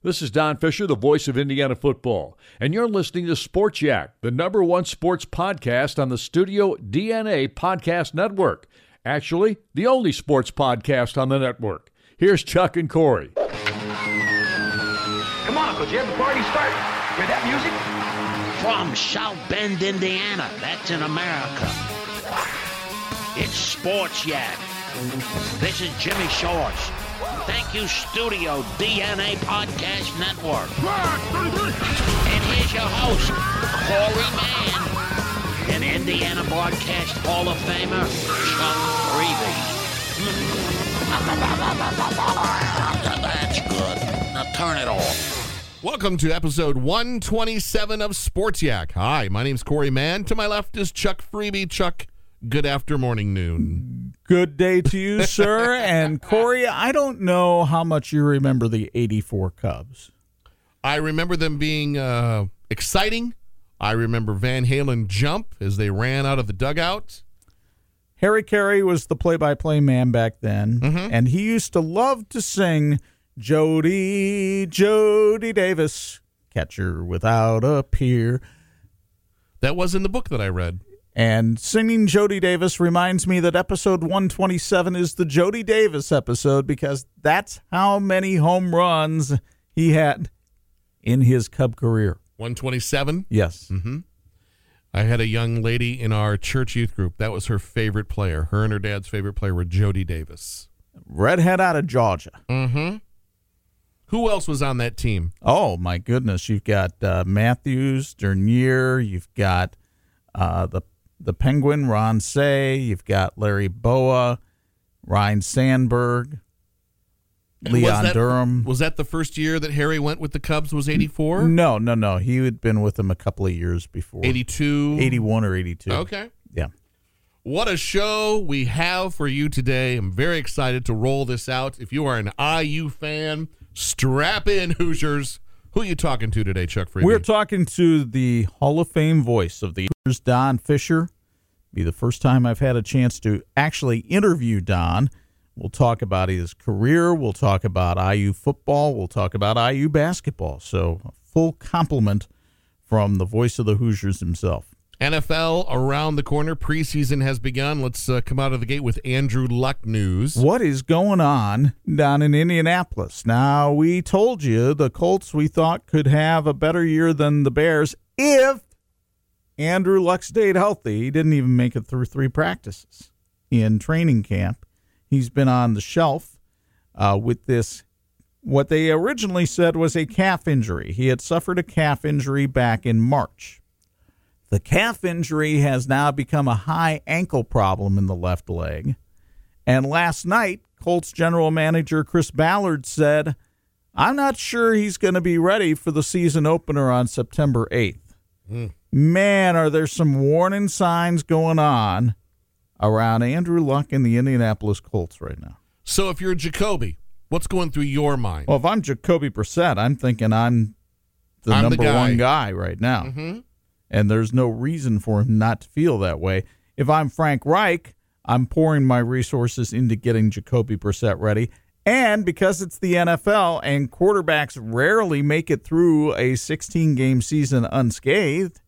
This is Don Fisher, the voice of Indiana football, and you're listening to Sports Yak, the number one sports podcast on the Studio DNA Podcast Network. Actually, the only sports podcast on the network. Here's Chuck and Corey. Come on, Uncle Jim, the party start. Hear that music? From South Bend, Indiana. That's in America. It's Sports Yak. This is Jimmy Shorts. Thank you, Studio DNA Podcast Network. And here's your host, Corey Mann, and Indiana Broadcast Hall of Famer, Chuck Freeby. That's good. Now turn it off. Welcome to episode 127 of Sports Yak. Hi, my name's Corey Mann. To my left is Chuck Freeby. Chuck, good after morning noon. Good day to you, sir. And Corey, I don't know how much you remember the 84 Cubs. I remember them being uh, exciting. I remember Van Halen jump as they ran out of the dugout. Harry Caray was the play by play man back then, Mhm. and he used to love to sing Jody, Jody Davis, catcher without a peer. That was in the book that I read. And singing Jody Davis reminds me that episode 127 is the Jody Davis episode because that's how many home runs he had in his Cub career. 127. Yes. Mm-hmm. I had a young lady in our church youth group. That was her favorite player. Her and her dad's favorite player were Jody Davis. Redhead out of Georgia. Mm-hmm. Who else was on that team? Oh my goodness! You've got uh, Matthews, Dernier. You've got uh, the the Penguin, Ron Cey. You've got Larry Bowa, Ryne Sandberg, And was Leon that- Durham. Was that the first year that Harry went with the Cubs? Was 84? No, no, no. He had been with them a couple of years before. 82? 81 or 82. Okay. Yeah. What a show we have for you today. I'm very excited to roll this out. If you are an IU fan, strap in, Hoosiers. Who are you talking to today, Chuck Freeman? We're talking to the Hall of Fame voice of the Hoosiers, Don Fisher. Be the first time I've had a chance to actually interview Don. We'll talk about his career. We'll talk about IU football. We'll talk about IU basketball. So, a full compliment from the voice of the Hoosiers himself. NFL around the corner. Preseason has begun. Let's uh, come out of the gate with Andrew Luck news. What is going on down in Indianapolis? Now, we told you the Colts we thought could have a better year than the Bears if Andrew Luck stayed healthy. He didn't even make it through three practices in training camp. He's been on the shelf uh, with this, what they originally said was a calf injury. He had suffered a calf injury back in March. The calf injury has now become a high ankle problem in the left leg. And last night, Colts general manager Chris Ballard said, I'm not sure he's going to be ready for the season opener on September 8th. Man, are there some warning signs going on around Andrew Luck and the Indianapolis Colts right now? So, if you're Jacoby, what's going through your mind? Well, if I'm Jacoby Brissett, I'm thinking I'm the I'm the number guy. one guy right now. Mhm. And there's no reason for him not to feel that way. If I'm Frank Reich, I'm pouring my resources into getting Jacoby Brissett ready. And because it's the NFL and quarterbacks rarely make it through a 16 game season unscathed,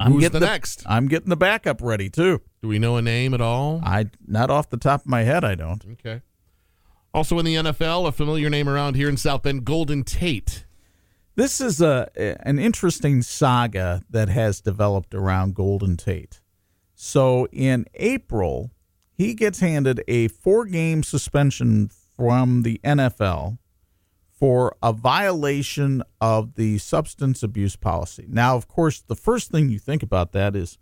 I'm Who's getting the next? I'm getting the backup ready too. Do we know a name at all? I not off the top of my head, I don't. Okay. Also in the NFL, a familiar name around here in South Bend, Golden Tate. This is a an interesting saga that has developed around Golden Tate. So in April, he gets handed a four-game suspension from the NFL for a violation of the substance abuse policy. Now, of course, the first thing you think about that is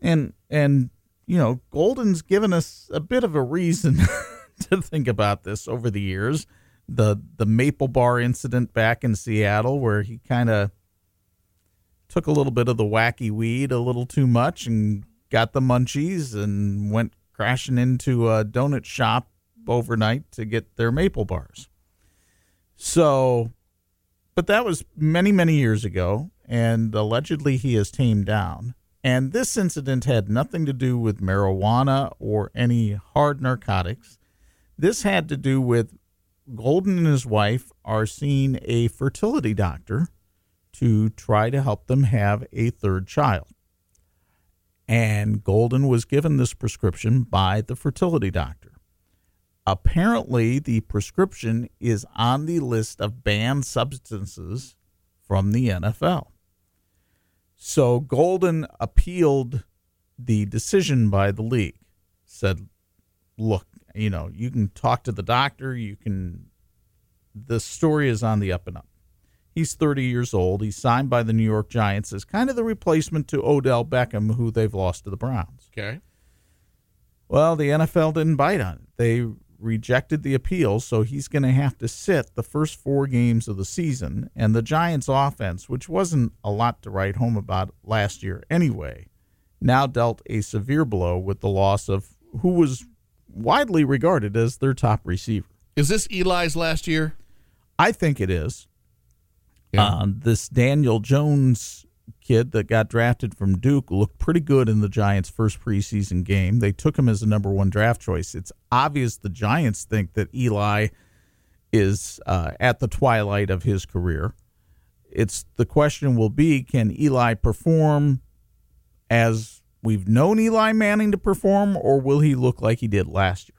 and and you know, Golden's given us a bit of a reason to think about this over the years the the Maple Bar incident back in Seattle, where he kind of took a little bit of the wacky weed, a little too much, and got the munchies, and went crashing into a donut shop overnight to get their maple bars. So, but that was many many years ago, and allegedly he has tamed down. And this incident had nothing to do with marijuana or any hard narcotics. This had to do with Golden and his wife are seeing a fertility doctor to try to help them have a third child. And Golden was given this prescription by the fertility doctor. Apparently, the prescription is on the list of banned substances from the NFL. So Golden appealed the decision by the league, said, look, you know, you can talk to the doctor, you can the story is on the up and up. He's 30 years old. He's signed by the New York Giants as kind of the replacement to Odell Beckham, who they've lost to the Browns. Okay. Well, the NFL didn't bite on it. They rejected the appeal, so he's going to have to sit the first four games of the season. And the Giants' offense, which wasn't a lot to write home about last year anyway, now dealt a severe blow with the loss of who was widely regarded as their top receiver. Is this Eli's last year? I think it is. Yeah. Uh, this Daniel Jones kid that got drafted from Duke looked pretty good in the Giants' first preseason game. They took him as a number one draft choice. It's obvious the Giants think that Eli is uh, at the twilight of his career. It's the question will be can Eli perform as we've known Eli Manning to perform, or will he look like he did last year?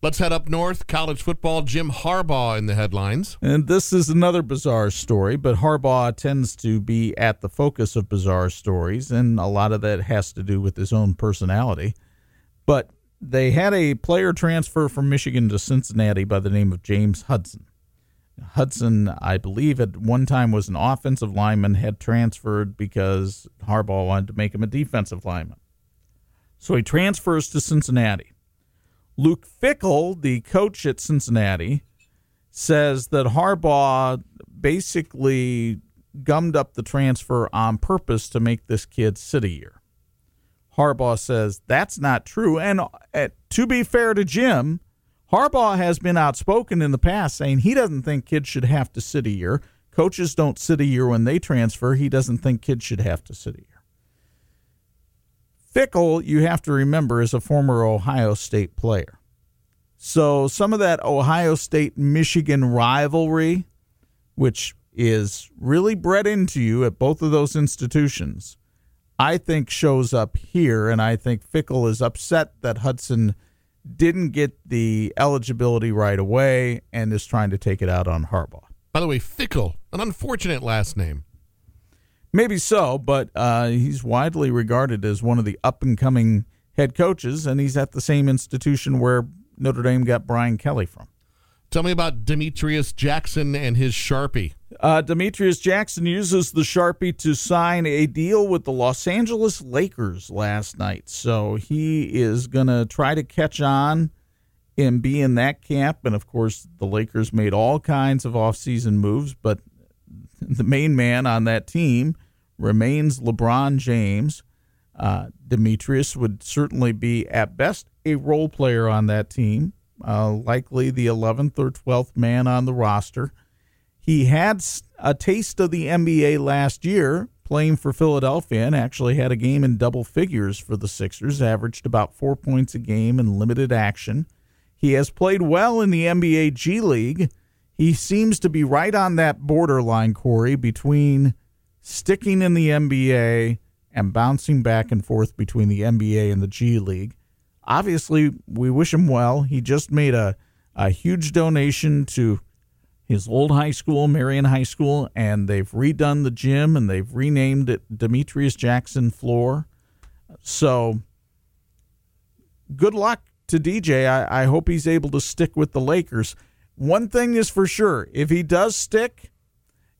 Let's head up north. College football. Jim Harbaugh in the headlines. And this is another bizarre story, but Harbaugh tends to be at the focus of bizarre stories, and a lot of that has to do with his own personality. But they had a player transfer from Michigan to Cincinnati by the name of James Hudson. Hudson, I believe, at one time was an offensive lineman, had transferred because Harbaugh wanted to make him a defensive lineman. So he transfers to Cincinnati. Luke Fickell, the coach at Cincinnati, says that Harbaugh basically gummed up the transfer on purpose to make this kid sit a year. Harbaugh says that's not true. And uh, to be fair to Jim, Harbaugh has been outspoken in the past saying he doesn't think kids should have to sit a year. Coaches don't sit a year when they transfer. He doesn't think kids should have to sit a year. Fickell, you have to remember, is a former Ohio State player. So some of that Ohio State Michigan rivalry, which is really bred into you at both of those institutions, I think shows up here. And I think Fickell is upset that Hudson didn't get the eligibility right away and is trying to take it out on Harbaugh. By the way, Fickell, an unfortunate last name. Maybe so, but uh, he's widely regarded as one of the up and coming head coaches, and he's at the same institution where Notre Dame got Brian Kelly from. Tell me about Demetrius Jackson and his Sharpie. Uh, Demetrius Jackson uses the Sharpie to sign a deal with the Los Angeles Lakers last night. So he is going to try to catch on and be in that camp. And of course, the Lakers made all kinds of offseason moves, but the main man on that team remains LeBron James. Uh, Demetrius would certainly be, at best, a role player on that team, uh, likely the 11th or 12th man on the roster. He had a taste of the NBA last year playing for Philadelphia and actually had a game in double figures for the Sixers, averaged about four points a game in limited action. He has played well in the NBA G League. He seems to be right on that borderline, Corey, between sticking in the NBA and bouncing back and forth between the NBA and the G League. Obviously, we wish him well. He just made a, a huge donation to his old high school, Marian High School, and they've redone the gym and they've renamed it Demetrius Jackson Floor. So, good luck to DJ. I, I hope he's able to stick with the Lakers. One thing is for sure if he does stick,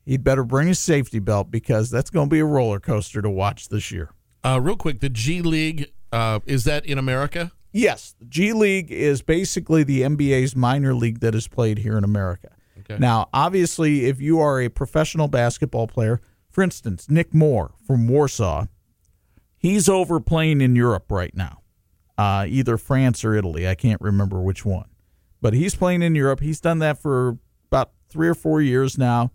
he'd better bring his safety belt because that's going to be a roller coaster to watch this year. Uh, real quick, the G League, uh, is that in America? Yes, the G League is basically the NBA's minor league that is played here in America. Okay. Now, obviously, if you are a professional basketball player, for instance, Nick Moore from Warsaw, he's over playing in Europe right now, uh, either France or Italy. I can't remember which one, but he's playing in Europe. He's done that for about three or four years now,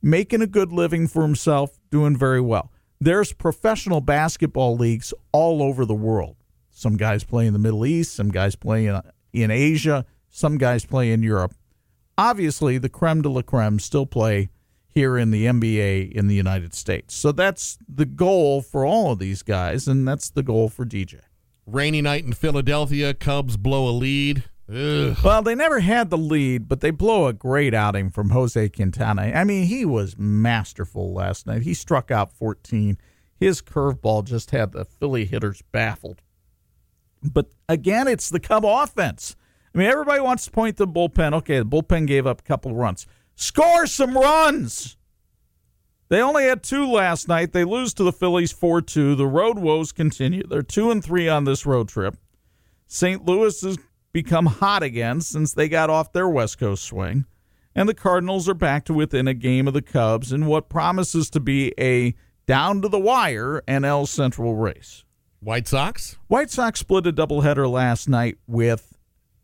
making a good living for himself, doing very well. There's professional basketball leagues all over the world. Some guys play in the Middle East, some guys play in, in Asia, some guys play in Europe. Obviously, the creme de la creme still play here in the NBA in the United States. So that's the goal for all of these guys, and that's the goal for DJ. Rainy night in Philadelphia. Cubs blow a lead. Ugh. Well, they never had the lead, but they blow a great outing from Jose Quintana. I mean, he was masterful last night. He struck out 14. His curveball just had the Philly hitters baffled. But again, it's the Cub offense. I mean, everybody wants to point the bullpen. Okay, the bullpen gave up a couple runs. Score some runs. They only had two last night. They lose to the Phillies 4 2. The road woes continue. They're 2 and 3 on this road trip. St. Louis has become hot again since they got off their West Coast swing. And the Cardinals are back to within a game of the Cubs in what promises to be a down to the wire NL Central race. White Sox. White Sox split a doubleheader last night with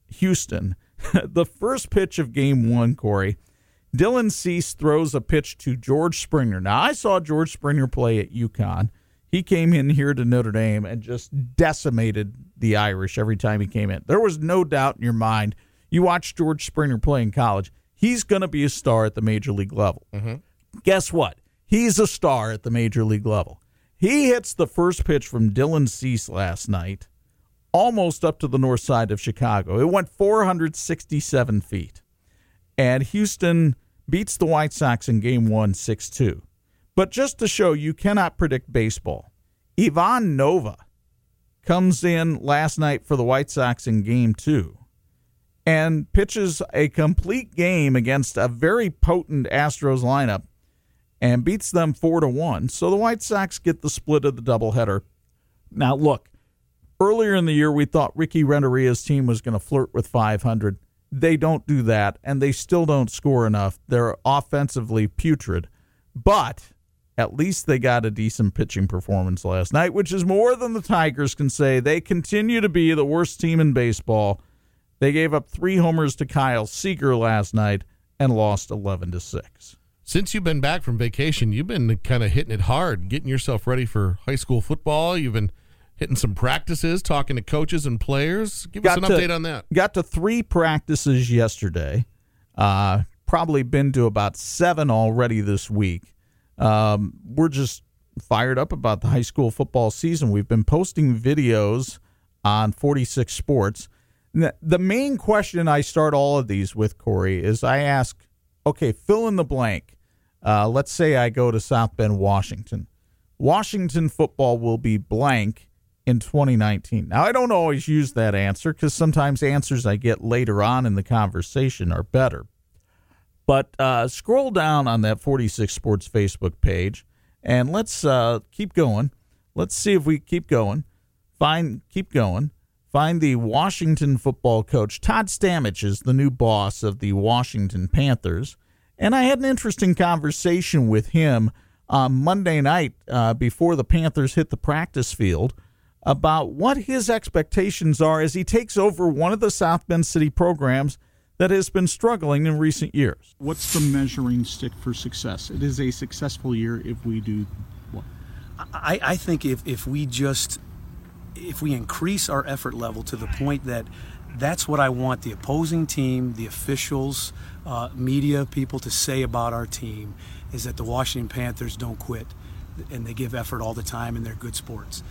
Houston. the first pitch of game one, Corey, Dylan Cease throws a pitch to George Springer. Now, I saw George Springer play at UConn. He came in here to Notre Dame and just decimated the Irish every time he came in. There was no doubt in your mind. You watch George Springer play in college, he's going to be a star at the major league level. Mm-hmm. Guess what? He's a star at the major league level. He hits the first pitch from Dylan Cease last night, almost up to the north side of Chicago. It went 467 feet. And Houston beats the White Sox in game one, 6 2. But just to show you cannot predict baseball, Ivan Nova comes in last night for the White Sox in game two and pitches a complete game against a very potent Astros lineup and beats them four to one. So the White Sox get the split of the doubleheader. Now, look, earlier in the year we thought Ricky Renteria's team was going to flirt with 500. They don't do that, and they still don't score enough. They're offensively putrid, but at least they got a decent pitching performance last night, which is more than the Tigers can say. They continue to be the worst team in baseball. They gave up three homers to Kyle Seager last night and lost 11 to 6. Since you've been back from vacation, you've been kind of hitting it hard, getting yourself ready for high school football. You've been hitting some practices, talking to coaches and players. Give us an to- update on that. Got to three practices yesterday. Uh, probably been to about seven already this week. Um, we're just fired up about the high school football season. We've been posting videos on 46 Sports. The main question I start all of these with, Corey, is I ask, okay, fill in the blank. Uh, let's say I go to South Bend, Washington. Washington football will be blank in 2019. Now, I don't always use that answer because sometimes answers I get later on in the conversation are better. But uh, scroll down on that 46 Sports Facebook page and let's uh, keep going. Let's see if we keep going. Find, keep going. Find the Washington football coach. Todd Stamich is the new boss of the Washington Panthers. And I had an interesting conversation with him on Monday night uh, before the Panthers hit the practice field about what his expectations are as he takes over one of the South Bend City programs that has been struggling in recent years. What's the measuring stick for success? It is a successful year if we do what? I, I think if, if we just if we increase our effort level to the point that that's what I want the opposing team, the officials, uh, media people to say about our team is that the Washington Panthers don't quit and they give effort all the time and they're good sports.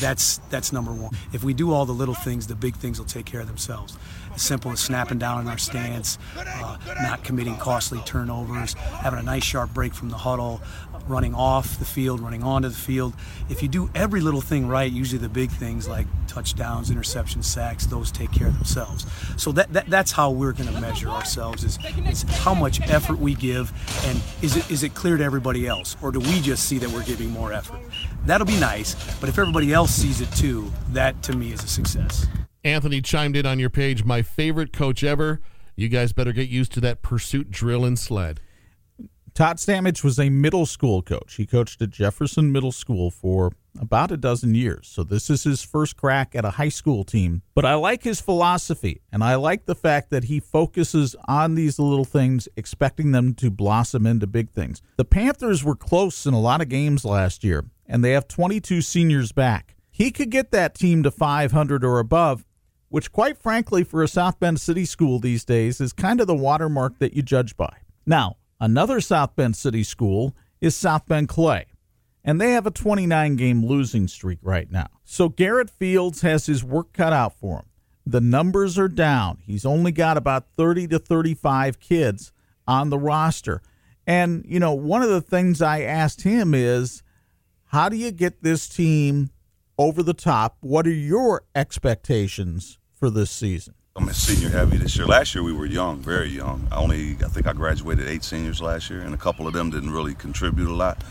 That's that's number one. If we do all the little things, the big things will take care of themselves. Simple as snapping down in our stance, uh, not committing costly turnovers, having a nice sharp break from the huddle, running off the field, running onto the field. If you do every little thing right, usually the big things like touchdowns, interceptions, sacks, those take care of themselves. So that, that that's how we're going to measure ourselves is, is how much effort we give, and is it is it clear to everybody else, or do we just see that we're giving more effort? That'll be nice, but if everybody else sees it too, that to me is a success. Anthony chimed in on your page. My favorite coach ever. You guys better get used to that pursuit drill and sled. Todd Stamage was a middle school coach. He coached at Jefferson Middle School for about a dozen years. So this is his first crack at a high school team. But I like his philosophy, and I like the fact that he focuses on these little things, expecting them to blossom into big things. The Panthers were close in a lot of games last year, and they have 22 seniors back. He could get that team to 500 or above, which, quite frankly, for a South Bend City school these days, is kind of the watermark that you judge by. Now, Another South Bend City school is South Bend Clay, and they have a 29 game losing streak right now. So Garrett Fields has his work cut out for him. The numbers are down. He's only got about 30 to 35 kids on the roster. And, you know, one of the things I asked him is how do you get this team over the top? What are your expectations for this season? I'm a senior heavy this year. Last year we were young, very young. I only, I think I graduated eight seniors last year, and a couple of them didn't really contribute a lot.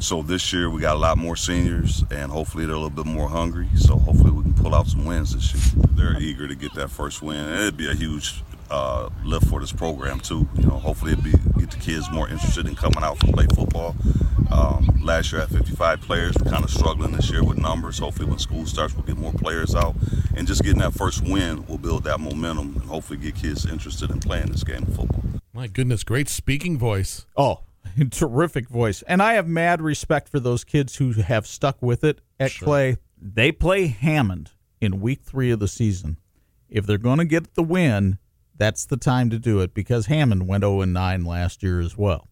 So this year we got a lot more seniors, and hopefully they're a little bit more hungry. So hopefully we can pull out some wins this year. They're eager to get that first win. It'd be a huge uh, lift for this program too. You know, hopefully it be get the kids more interested in coming out to play football. Um, last year at 55 players, we're kind of struggling this year with numbers. Hopefully, when school starts, we'll get more players out, and just getting that first win will build that momentum and hopefully get kids interested in playing this game of football. My goodness, great speaking voice. Oh, terrific voice. And I have mad respect for those kids who have stuck with it at sure. Clay. They play Hammond in week three of the season. If they're going to get the win, that's the time to do it because Hammond went 0 9 last year as well.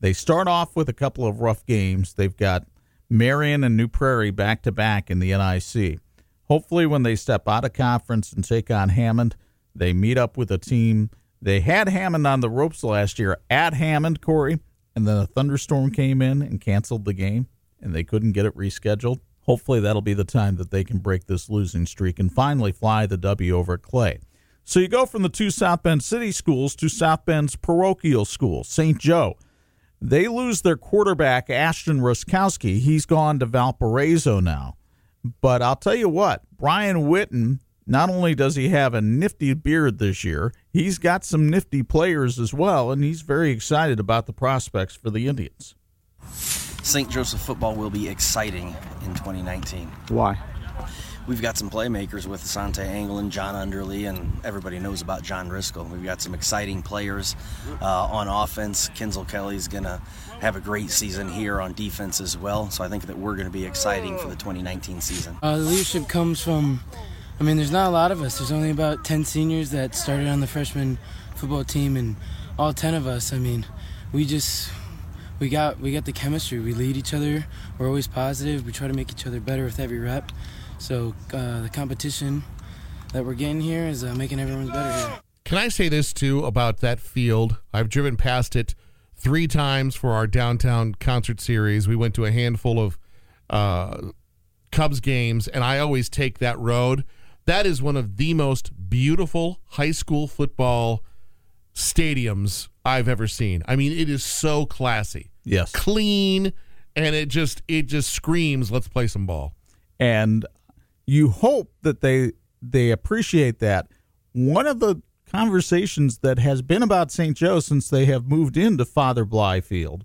They start off with a couple of rough games. They've got Marian and New Prairie back to back in the NIC. Hopefully, when they step out of conference and take on Hammond, they meet up with a team. They had Hammond on the ropes last year at Hammond, Corey, and then a thunderstorm came in and canceled the game, and they couldn't get it rescheduled. Hopefully, that'll be the time that they can break this losing streak and finally fly the W over Clay. So you go from the two South Bend City schools to South Bend's parochial school, St. Joe. They lose their quarterback, Ashton Ruskowski. He's gone to Valparaiso now. But I'll tell you what, Brian Witten, not only does he have a nifty beard this year, he's got some nifty players as well, and he's very excited about the prospects for the Indians. St. Joseph football will be exciting in 2019. Why? We've got some playmakers with Asante and John Underly, and everybody knows about John Driscoll. We've got some exciting players uh, on offense. Kinsel Kelly's going to have a great season here on defense as well. So I think that we're going to be exciting for the 2019 season. Uh, the leadership comes from, I mean, there's not a lot of us. There's only about 10 seniors that started on the freshman football team, and all 10 of us, I mean, we just we got we got the chemistry. We lead each other. We're always positive. We try to make each other better with every rep. So uh, the competition that we're getting here is uh, making everyone better here. Can I say this too about that field? I've driven past it three times for our downtown concert series. We went to a handful of uh, Cubs games, and I always take that road. That is one of the most beautiful high school football stadiums I've ever seen. I mean, it is so classy. Yes. Clean and it just it just screams let's play some ball. And you hope that they they appreciate that. One of the conversations that has been about St. Joe since they have moved into Father Bly Field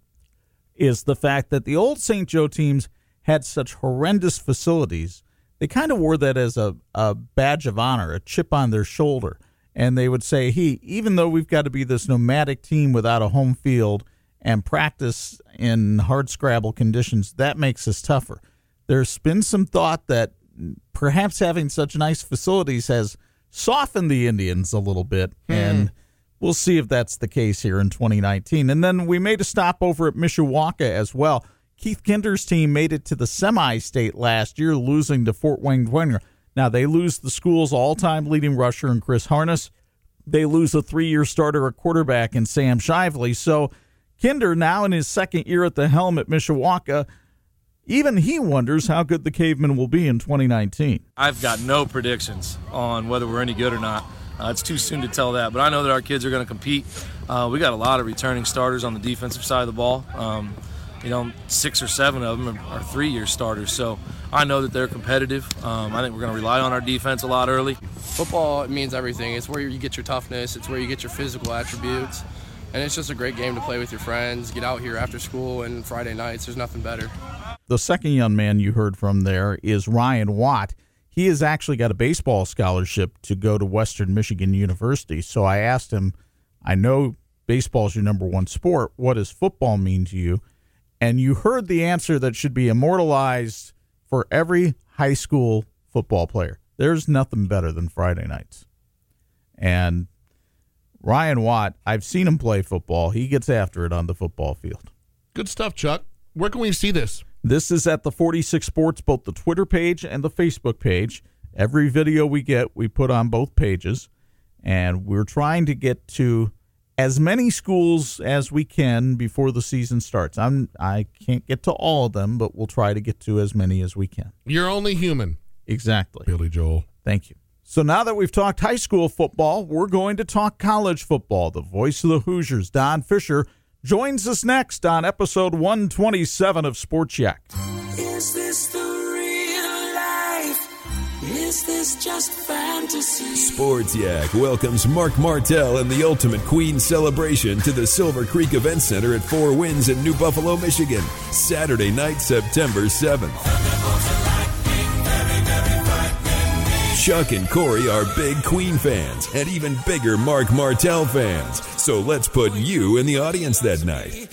is the fact that the old St. Joe teams had such horrendous facilities. They kind of wore that as a, a badge of honor, a chip on their shoulder. And they would say, hey, even though we've got to be this nomadic team without a home field and practice in hard scrabble conditions, that makes us tougher. There's been some thought that perhaps having such nice facilities has softened the Indians a little bit. Hmm. And we'll see if that's the case here in 2019. And then we made a stop over at Mishawaka as well. Keith Kinder's team made it to the semi state last year, losing to Fort Wayne Dwenger. Now, they lose the school's all time leading rusher in Chris Harness. They lose a three year starter at quarterback in Sam Shively. So, Kinder, now in his second year at the helm at Mishawaka, even he wonders how good the cavemen will be in 2019. I've got no predictions on whether we're any good or not. Uh, it's too soon to tell that, but I know that our kids are going to compete. Uh, we got a lot of returning starters on the defensive side of the ball. Um, you know, six or seven of them are, are three-year starters, so I know that they're competitive. Um, I think we're going to rely on our defense a lot early. football means everything. It's where you get your toughness. It's where you get your physical attributes, and it's just a great game to play with your friends. Get out here after school and Friday nights. There's nothing better. The second young man you heard from there is Ryan Watt. He has actually got a baseball scholarship to go to Western Michigan University. So I asked him, I know baseball is your number one sport. What does football mean to you? And you heard the answer that should be immortalized for every high school football player. There's nothing better than Friday nights. And Ryan Watt, I've seen him play football. He gets after it on the football field. Good stuff, Chuck. Where can we see this? This is at the 46 Sports, both the Twitter page and the Facebook page. Every video we get, we put on both pages. And we're trying to get to as many schools as we can before the season starts. I'm I can't get to all of them, but we'll try to get to as many as we can. You're only human. Exactly. Billy Joel. Thank you. So now that we've talked high school football, we're going to talk college football. The voice of the Hoosiers, Don Fisher, joins us next on episode 127 of Sports Yak. Is this the real life? Is this just fantasy? Sports Yak welcomes Mark Martell and the Ultimate Queen celebration to the Silver Creek Event Center at Four Winds in New Buffalo, Michigan, Saturday night, September 7th. Chuck and Corey are big Queen fans and even bigger Mark Martell fans. So let's put you in the audience that night.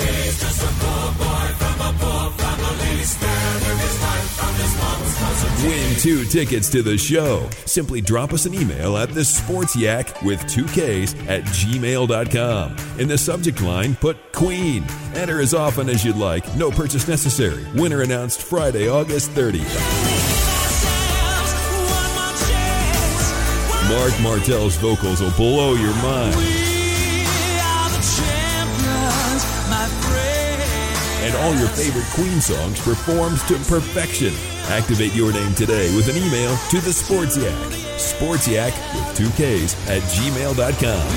Win two tickets to the show. Simply drop us an email at the Sports Yak with two Ks at gmail.com. In the subject line, put Queen. Enter as often as you'd like. No purchase necessary. Winner announced Friday, August 30th. Mark Martell's vocals will blow your mind. And all your favorite Queen songs performed to perfection. Activate your name today with an email to the Sports Yak. Sports Yak with two Ks at gmail.com.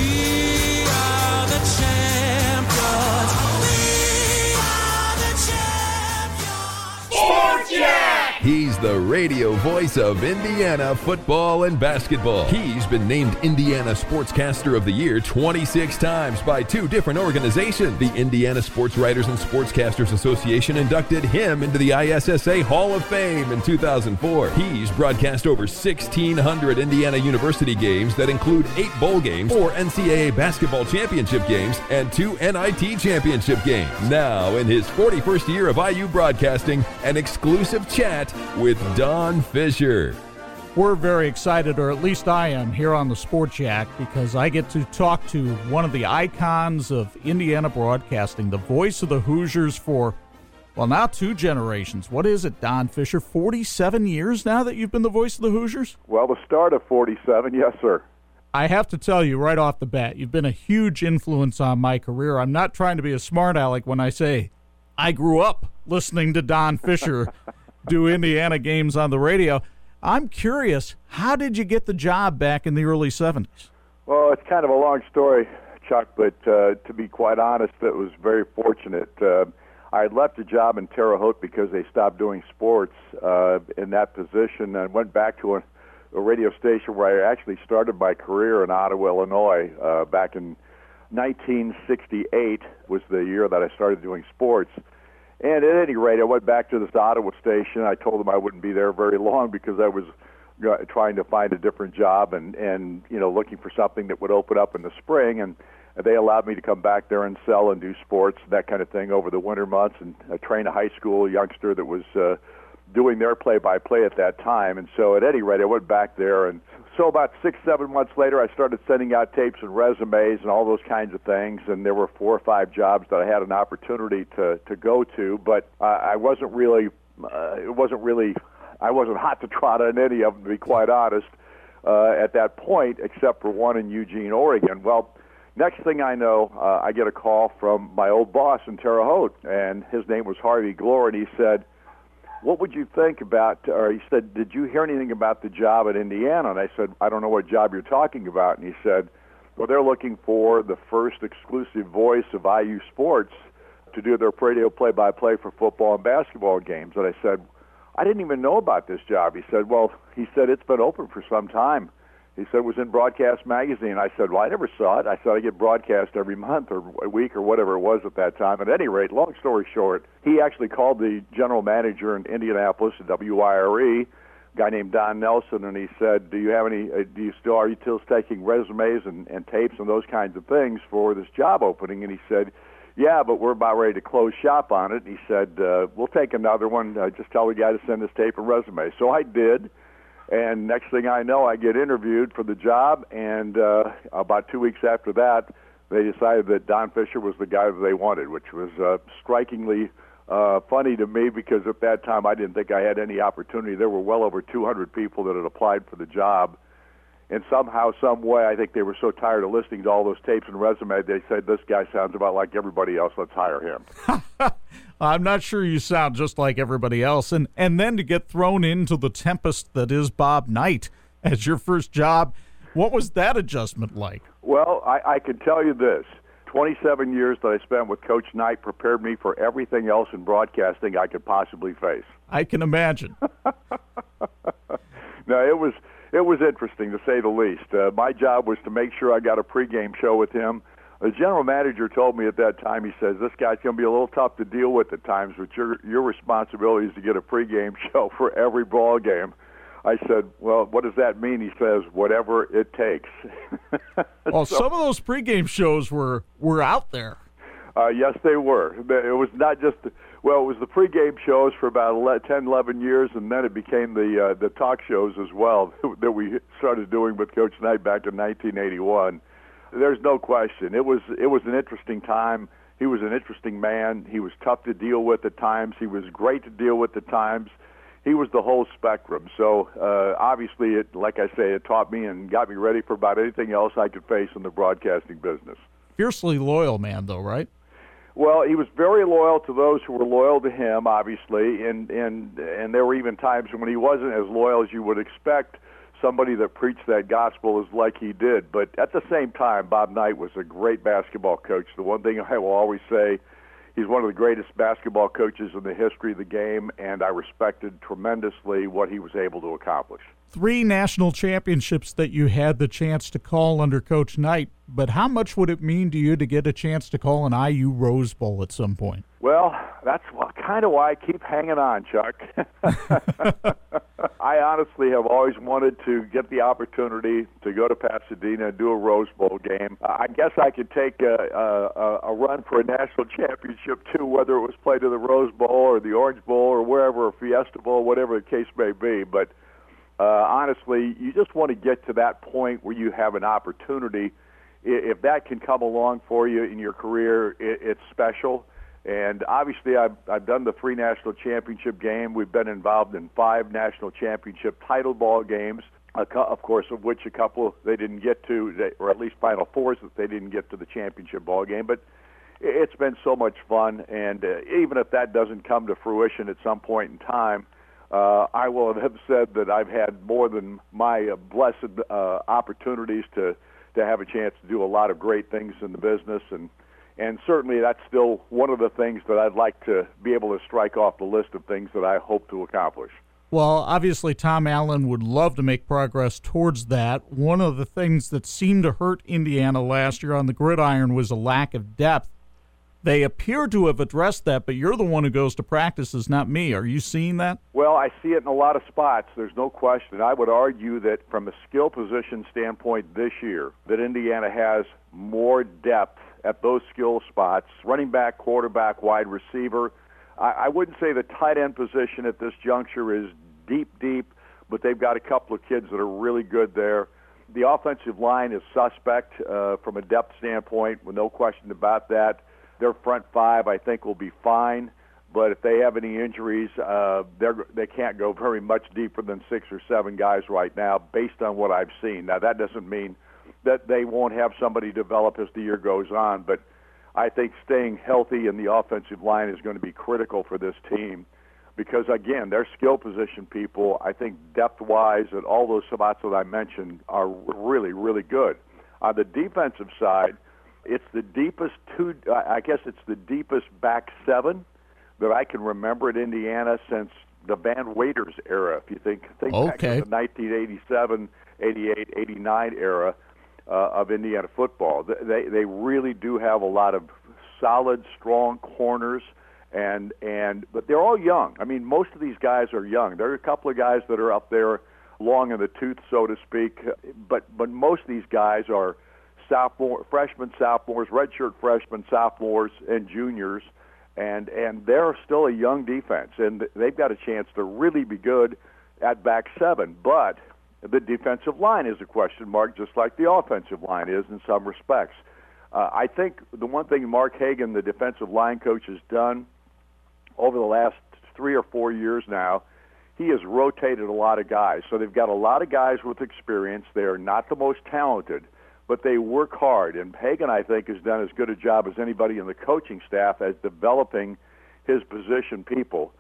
Sports Yak! He's the radio voice of Indiana football and basketball. He's been named Indiana Sportscaster of the Year 26 times by two different organizations. The Indiana Sports Writers and Sportscasters Association inducted him into the ISSA Hall of Fame in 2004. He's broadcast over 1,600 Indiana University games that include eight bowl games, four NCAA basketball championship games, and two NIT championship games. Now, in his 41st year of IU broadcasting, an exclusive chat with Don Fisher. We're very excited, or at least I am, here on the Sports Yak because I get to talk to one of the icons of Indiana broadcasting, the voice of the Hoosiers for, well, now two generations. What is it, Don Fisher? 47 years now that you've been the voice of the Hoosiers? Well, the start of 47, yes, sir. I have to tell you right off the bat, you've been a huge influence on my career. I'm not trying to be a smart aleck when I say I grew up listening to Don Fisher do Indiana games on the radio. I'm curious, how did you get the job back in the early 70s? Well, it's kind of a long story, Chuck, but uh, to be quite honest, it was very fortunate. Uh, I had left a job in Terre Haute because they stopped doing sports uh, in that position and went back to a, a radio station where I actually started my career in Ottawa, Illinois, uh, back in 1968 was the year that I started doing sports. And at any rate, I went back to this Ottawa station. I told them I wouldn't be there very long because I was trying to find a different job and and you know looking for something that would open up in the spring and they allowed me to come back there and sell and do sports that kind of thing over the winter months and train a high school youngster that was uh, doing their play by play at that time and so at any rate I went back there and so about six seven months later I started sending out tapes and resumes and all those kinds of things and there were four or five jobs that I had an opportunity to to go to but uh, I wasn't really uh, it wasn't really I wasn't hot to trot on any of them to be quite honest uh, at that point except for one in Eugene Oregon. Well next thing I know uh, I get a call from my old boss in Terre Haute and his name was Harvey Glore and he said what would you think about, or he said, did you hear anything about the job at Indiana? And I said, I don't know what job you're talking about. And he said, well, they're looking for the first exclusive voice of IU Sports to do their radio play-by-play for football and basketball games. And I said, I didn't even know about this job. He said, well, he said it's been open for some time. He said it was in Broadcast Magazine. I said, well, I never saw it. I said I get broadcast every month or a week or whatever it was at that time. At any rate, long story short, he actually called the general manager in Indianapolis a guy named Don Nelson, and he said, "Do you have any? Uh, do you still are you still taking resumes and, and tapes and those kinds of things for this job opening?" And he said. Yeah, but we're about ready to close shop on it. And he said, uh, "We'll take another one. Uh, just tell the guy to send us tape and resume." So I did, and next thing I know, I get interviewed for the job, and uh, about two weeks after that, they decided that Don Fisher was the guy that they wanted, which was uh, strikingly uh, funny to me because at that time I didn't think I had any opportunity. There were well over 200 people that had applied for the job, and somehow, some way, I think they were so tired of listening to all those tapes and resumes, they said, "This guy sounds about like everybody else. Let's hire him." I'm not sure you sound just like everybody else. And, and then to get thrown into the tempest that is Bob Knight as your first job, what was that adjustment like? Well, I, I can tell you this 27 years that I spent with Coach Knight prepared me for everything else in broadcasting I could possibly face. I can imagine. no, it was it was interesting to say the least. Uh, my job was to make sure I got a pregame show with him the general manager told me at that time, he says, this guy's going to be a little tough to deal with at times, but your, your responsibility is to get a pregame show for every ball game. I said, well, what does that mean? He says, whatever it takes. well, so, some of those pregame shows were, were out there. Uh, yes, they were. It was not just, well, it was the pregame shows for about 10, 11 years, and then it became the uh, the talk shows as well that we started doing with Coach Knight back in 1981 there's no question. It was it was an interesting time. He was an interesting man. He was tough to deal with at times. He was great to deal with at times. He was the whole spectrum. So uh, obviously, it like I say, it taught me and got me ready for about anything else I could face in the broadcasting business. Fiercely loyal man, though, right? Well, he was very loyal to those who were loyal to him, obviously, and and and there were even times when he wasn't as loyal as you would expect somebody that preached that gospel is like he did. But at the same time, Bob Knight was a great basketball coach. The one thing I will always say, he's one of the greatest basketball coaches in the history of the game, and I respected tremendously what he was able to accomplish. Three national championships that you had the chance to call under Coach Knight, but how much would it mean to you to get a chance to call an IU Rose Bowl at some point? Well, that's kind of why I keep hanging on, Chuck. I honestly have always wanted to get the opportunity to go to Pasadena and do a Rose Bowl game. I guess I could take a, a, a run for a national championship too, whether it was played in the Rose Bowl or the Orange Bowl or wherever, or Fiesta Bowl, whatever the case may be. But uh, honestly, you just want to get to that point where you have an opportunity. If that can come along for you in your career, it, it's special and obviously, I've, I've done the three national championship game. We've been involved in five national championship title ball games, of course, of which a couple they didn't get to, or at least Final Fours that they didn't get to the championship ball game. But it's been so much fun, and uh, even if that doesn't come to fruition at some point in time, uh, I will have said that I've had more than my uh, blessed uh, opportunities to to have a chance to do a lot of great things in the business and and certainly that's still one of the things that I'd like to be able to strike off the list of things that I hope to accomplish. Well, obviously, Tom Allen would love to make progress towards that. One of the things that seemed to hurt Indiana last year on the gridiron was a lack of depth. They appear to have addressed that, but you're the one who goes to practices, not me. Are you seeing that? Well, I see it in a lot of spots. There's no question. I would argue that from a skill position standpoint this year, that Indiana has more depth at those skill spots running back, quarterback, wide receiver. I, I wouldn't say the tight end position at this juncture is deep, deep, but they've got a couple of kids that are really good there. The offensive line is suspect uh, from a depth standpoint, with no question about that. Their front five, I think, will be fine. But if they have any injuries, uh, they're, they can't go very much deeper than six or seven guys right now, based on what I've seen. Now, that doesn't mean that they won't have somebody develop as the year goes on. But I think staying healthy in the offensive line is going to be critical for this team because, again, their skill position people, I think depth wise at all those spots that I mentioned are really, really good. On the defensive side, it's the deepest two, I guess it's the deepest back seven that I can remember at Indiana since the Van Waiters era. If you think, think okay. back to the 1987 88, 89 era uh, of Indiana football. They they really do have a lot of solid, strong corners, and and but they're all young. I mean, most of these guys are young. There are a couple of guys that are up there, long in the tooth, so to speak. But but most of these guys are sophomore, freshmen, sophomores, redshirt freshmen, sophomores, and juniors, and and they're still a young defense, and they've got a chance to really be good at back seven. But the defensive line is a question mark, just like the offensive line is in some respects. Uh, I think the one thing Mark Hagen, the defensive line coach, has done over the last three or four years now, he has rotated a lot of guys. So they've got a lot of guys with experience. They are not the most talented, but they work hard. And Hagen, I think, has done as good a job as anybody in the coaching staff as developing his position people.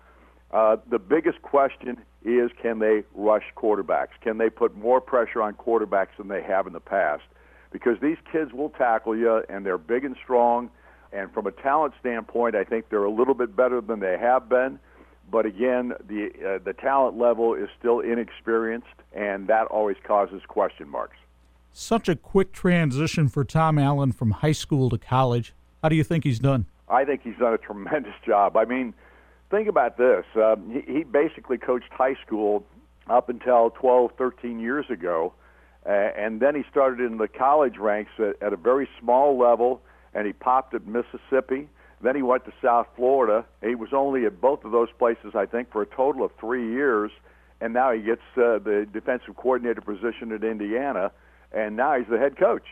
Uh, the biggest question is can they rush quarterbacks? Can they put more pressure on quarterbacks than they have in the past? Because these kids will tackle you, and they're big and strong. And from a talent standpoint, I think they're a little bit better than they have been. But again, the uh, the talent level is still inexperienced, and that always causes question marks. Such a quick transition for Tom Allen from high school to college. How do you think he's done? I think he's done a tremendous job. I mean, think about this. Um, he, he basically coached high school up until 12, 13 years ago, uh, and then he started in the college ranks at, at a very small level, and he popped at Mississippi. Then he went to South Florida. He was only at both of those places, I think, for a total of three years, and now he gets uh, the defensive coordinator position at Indiana, and now he's the head coach.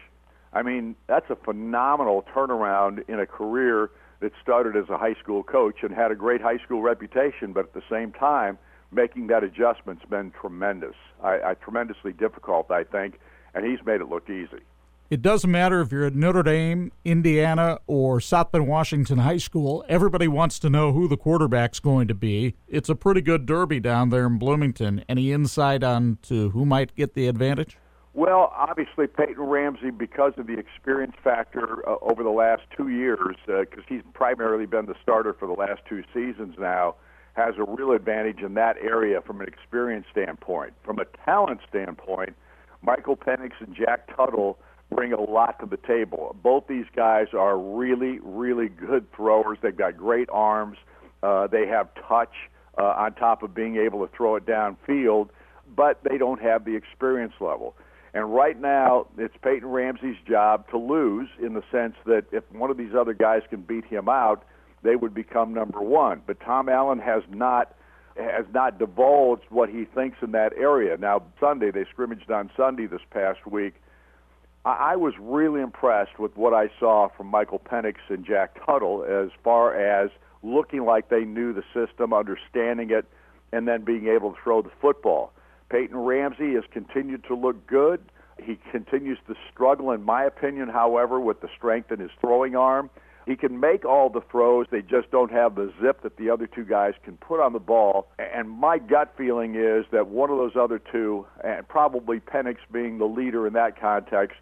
I mean, that's a phenomenal turnaround in a career that started as a high school coach and had a great high school reputation, but at the same time, making that adjustment's been tremendous. I, I tremendously difficult, I think, and he's made it look easy. It doesn't matter if you're at Notre Dame, Indiana, or South Bend Washington High School. Everybody wants to know who the quarterback's going to be. It's a pretty good derby down there in Bloomington. Any insight on to who might get the advantage? Well, obviously Peyton Ramsey, because of the experience factor uh, over the last two years, because uh, he's primarily been the starter for the last two seasons now, has a real advantage in that area from an experience standpoint. From a talent standpoint, Michael Penix and Jack Tuttle bring a lot to the table. Both these guys are really, really good throwers. They've got great arms. Uh, they have touch uh, on top of being able to throw it downfield, but they don't have the experience level. And right now, it's Peyton Ramsey's job to lose in the sense that if one of these other guys can beat him out, they would become number one. But Tom Allen has not has not divulged what he thinks in that area. Now, Sunday they scrimmaged on Sunday this past week I I was really impressed with what I saw from Michael Penix and Jack Tuttle as far as looking like they knew the system, understanding it, and then being able to throw the football. Peyton Ramsey has continued to look good. He continues to struggle, in my opinion, however, with the strength in his throwing arm. He can make all the throws. They just don't have the zip that the other two guys can put on the ball. And my gut feeling is that one of those other two, and probably Penix being the leader in that context,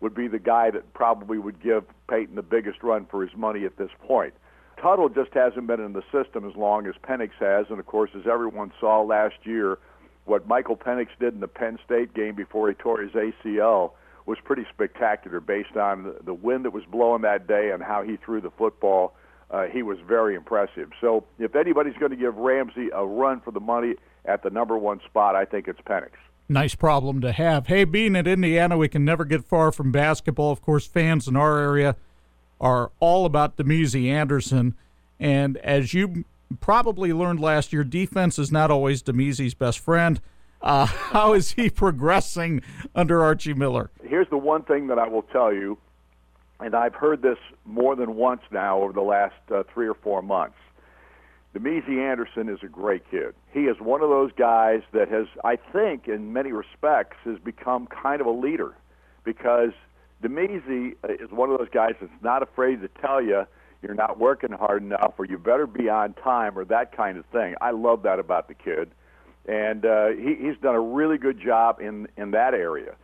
would be the guy that probably would give Peyton the biggest run for his money at this point. Tuttle just hasn't been in the system as long as Penix has, and of course, as everyone saw last year, what Michael Penix did in the Penn State game before he tore his ACL was pretty spectacular based on the wind that was blowing that day and how he threw the football. Uh, he was very impressive. So, if anybody's going to give Ramsey a run for the money at the number one spot, I think it's Penix nice problem to have. Hey, being at Indiana, we can never get far from basketball. Of course, fans in our area are all about Damezi Anderson. And as you probably learned last year, defense is not always Damezi's best friend. Uh, how is he progressing under Archie Miller? Here's the one thing that I will tell you, and I've heard this more than once now over the last uh, three or four months. Damezi Anderson is a great kid. He is one of those guys that has, I think, in many respects, has become kind of a leader because Damezi is one of those guys that's not afraid to tell you you're not working hard enough or you better be on time or that kind of thing. I love that about the kid. And uh, he, he's done a really good job in, in that area.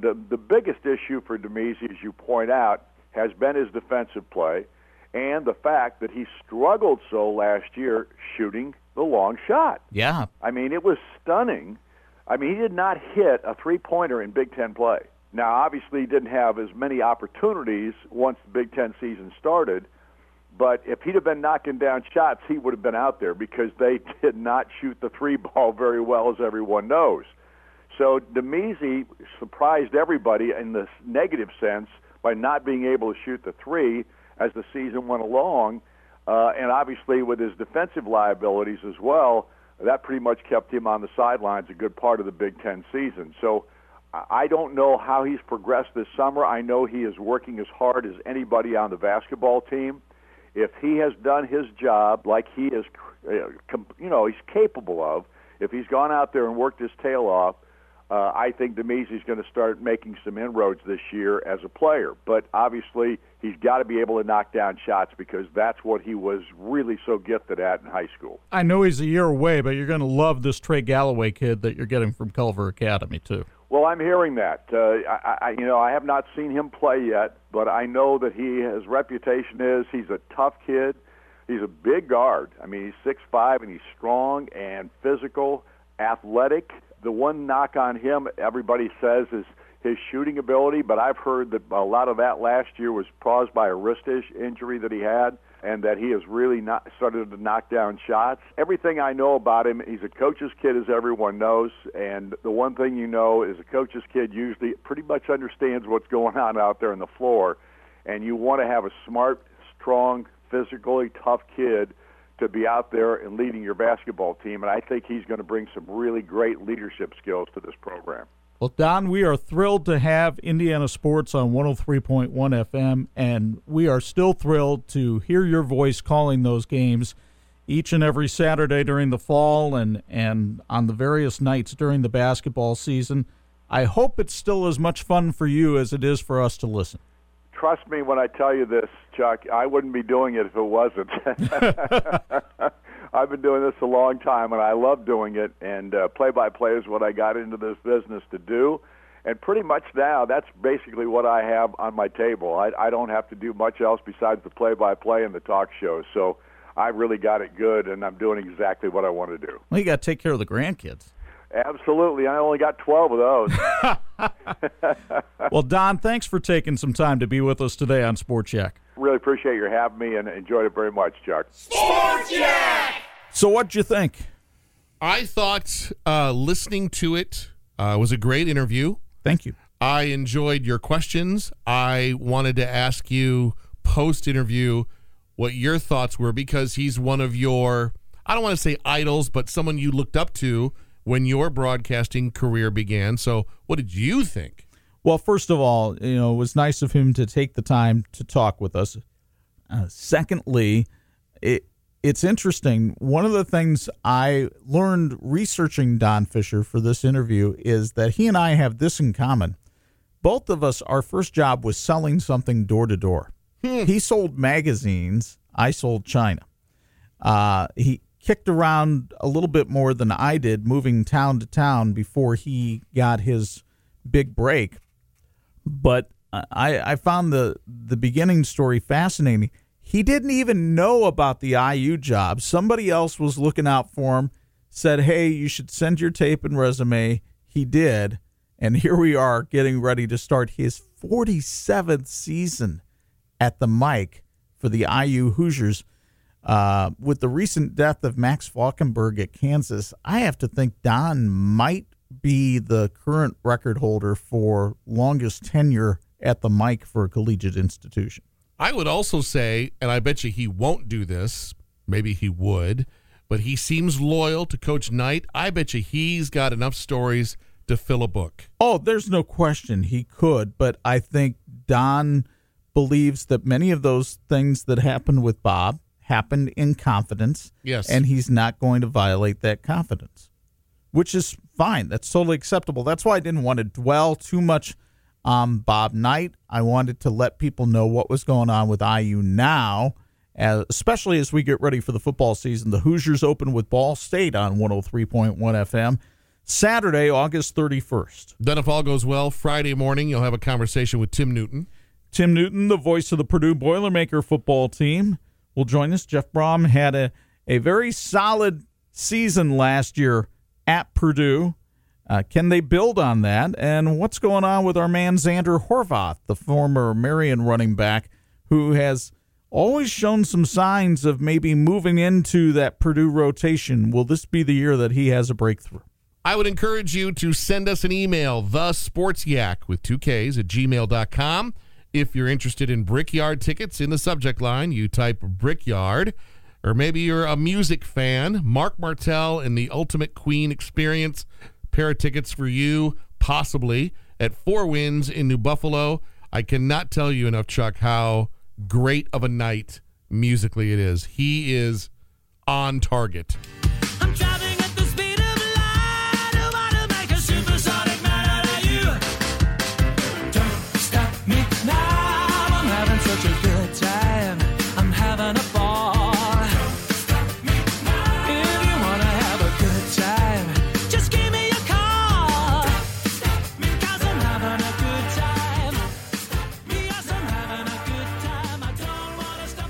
The, the biggest issue for Damezi, as you point out, has been his defensive play and the fact that he struggled so last year shooting the long shot. Yeah. I mean, it was stunning I mean, he did not hit a three pointer in Big Ten play. Now, obviously, he didn't have as many opportunities once the Big Ten season started, but if he'd have been knocking down shots, he would have been out there because they did not shoot the three ball very well, as everyone knows. So Damezi surprised everybody in the negative sense by not being able to shoot the three as the season went along, uh, and obviously with his defensive liabilities as well, that pretty much kept him on the sidelines a good part of the Big Ten season. So I don't know how he's progressed this summer. I know he is working as hard as anybody on the basketball team. If he has done his job like he is, uh, you know, he's capable of, if he's gone out there and worked his tail off, uh, I think Damezi's going to start making some inroads this year as a player. But obviously, he's got to be able to knock down shots because that's what he was really so gifted at in high school. I know he's a year away, but you're going to love this Trey Galloway kid that you're getting from Culver Academy too. Well, I'm hearing that. Uh, I, I, you know, I have not seen him play yet, but I know that he his reputation is he's a tough kid. He's a big guard. I mean, he's six five and he's strong and physical, athletic the one knock on him, everybody says, is his shooting ability, but I've heard that a lot of that last year was caused by a wrist injury that he had, and that he has really not started to knock down shots. Everything I know about him, he's a coach's kid, as everyone knows, and the one thing you know is a coach's kid usually pretty much understands what's going on out there on the floor, and you want to have a smart, strong, physically tough kid to be out there and leading your basketball team. And I think he's going to bring some really great leadership skills to this program. Well, Don, we are thrilled to have Indiana Sports on 103.1 FM, and we are still thrilled to hear your voice calling those games each and every Saturday during the fall and, and on the various nights during the basketball season. I hope it's still as much fun for you as it is for us to listen trust me when I tell you this, Chuck. I wouldn't be doing it if it wasn't. I've been doing this a long time, and I love doing it. And uh, play-by-play is what I got into this business to do. And pretty much now, that's basically what I have on my table. I, I don't have to do much else besides the play-by-play and the talk shows. So I really got it good, and I'm doing exactly what I want to do. Well, you got to take care of the grandkids. Absolutely. I only got 12 of those. well, Don, thanks for taking some time to be with us today on Sports Yak. Really appreciate your having me and enjoyed it very much, Chuck. Sports Yak! So, what'd you think? I thought uh, listening to it uh, was a great interview. Thank you. I enjoyed your questions. I wanted to ask you post interview what your thoughts were because he's one of your, I don't want to say idols, but someone you looked up to when your broadcasting career began. So, what did you think? Well, first of all, you know, it was nice of him to take the time to talk with us. Uh, secondly, it it's interesting. One of the things I learned researching Don Fisher for this interview is that he and I have this in common. Both of us, our first job was selling something door to door. He sold magazines. I sold China. Uh, he kicked around a little bit more than I did, moving town to town before he got his big break. But I, I found the the beginning story fascinating. He didn't even know about the IU job. Somebody else was looking out for him, said, Hey, you should send your tape and resume. He did. And here we are getting ready to start his 47th season at the mic for the IU Hoosiers. Uh, with the recent death of Max Falkenberg at Kansas, I have to think Don might be the current record holder for longest tenure at the mic for a collegiate institution. I would also say, and I bet you he won't do this, maybe he would, but he seems loyal to Coach Knight. I bet you he's got enough stories to fill a book. Oh, there's no question he could, but I think Don believes that many of those things that happened with Bob happened in confidence. Yes. And he's not going to violate that confidence, which is fine. That's totally acceptable. That's why I didn't want to dwell too much on Bob Knight. I wanted to let people know what was going on with IU now, especially as we get ready for the football season. The Hoosiers open with Ball State on 103.1 FM. Saturday, August 31st. Then, if all goes well, Friday morning, you'll have a conversation with Tim Newton. Tim Newton, the voice of the Purdue Boilermaker football team will join us. Jeff Brohm had a, a very solid season last year at Purdue. Uh, can they build on that? And what's going on with our man Xander Horvath, the former Marian running back, who has always shown some signs of maybe moving into that Purdue rotation? Will this be the year that he has a breakthrough? I would encourage you to send us an email, the sports yak with two Ks at gmail.com. If you're interested in Brickyard tickets, in the subject line, you type Brickyard. Or maybe you're a music fan, Marc Martel and the Ultimate Queen Experience. Pair of tickets for you, possibly, at Four Winds in New Buffalo. I cannot tell you enough, Chuck, how great of a night musically it is. He is on target.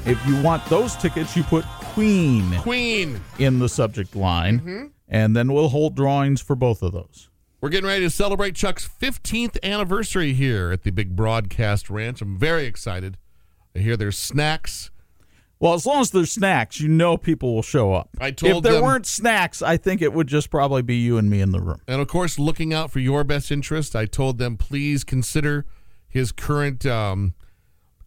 If you want those tickets, you put Queen Queen. in the subject line, Mhm. and then we'll hold drawings for both of those. We're getting ready to celebrate Chuck's 15th anniversary here at the Big Broadcast Ranch. I'm very excited. I hear there's snacks. Well, as long as there's snacks, you know people will show up. I told if there them- weren't snacks, I think it would just probably be you and me in the room. And of course, looking out for your best interest, I told them please consider his current um,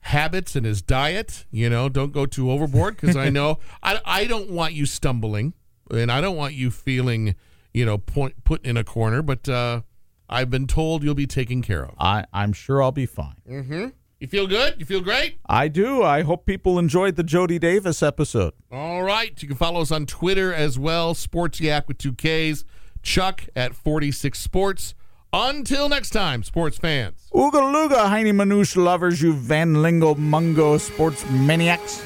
habits and his diet. You know, don't go too overboard because I know I, I don't want you stumbling and I don't want you feeling, you know, point, put in a corner. But uh, I've been told you'll be taken care of. I, I'm sure I'll be fine. Mm-hmm. You feel good? You feel great? I do. I hope people enjoyed the Jody Davis episode. All right. You can follow us on Twitter as well. Sports Yak with two Ks. Chuck at 46 Sports. Until next time, sports fans. Ooga Luga, Heinie Manush lovers, you Van Lingle Mungo sports maniacs.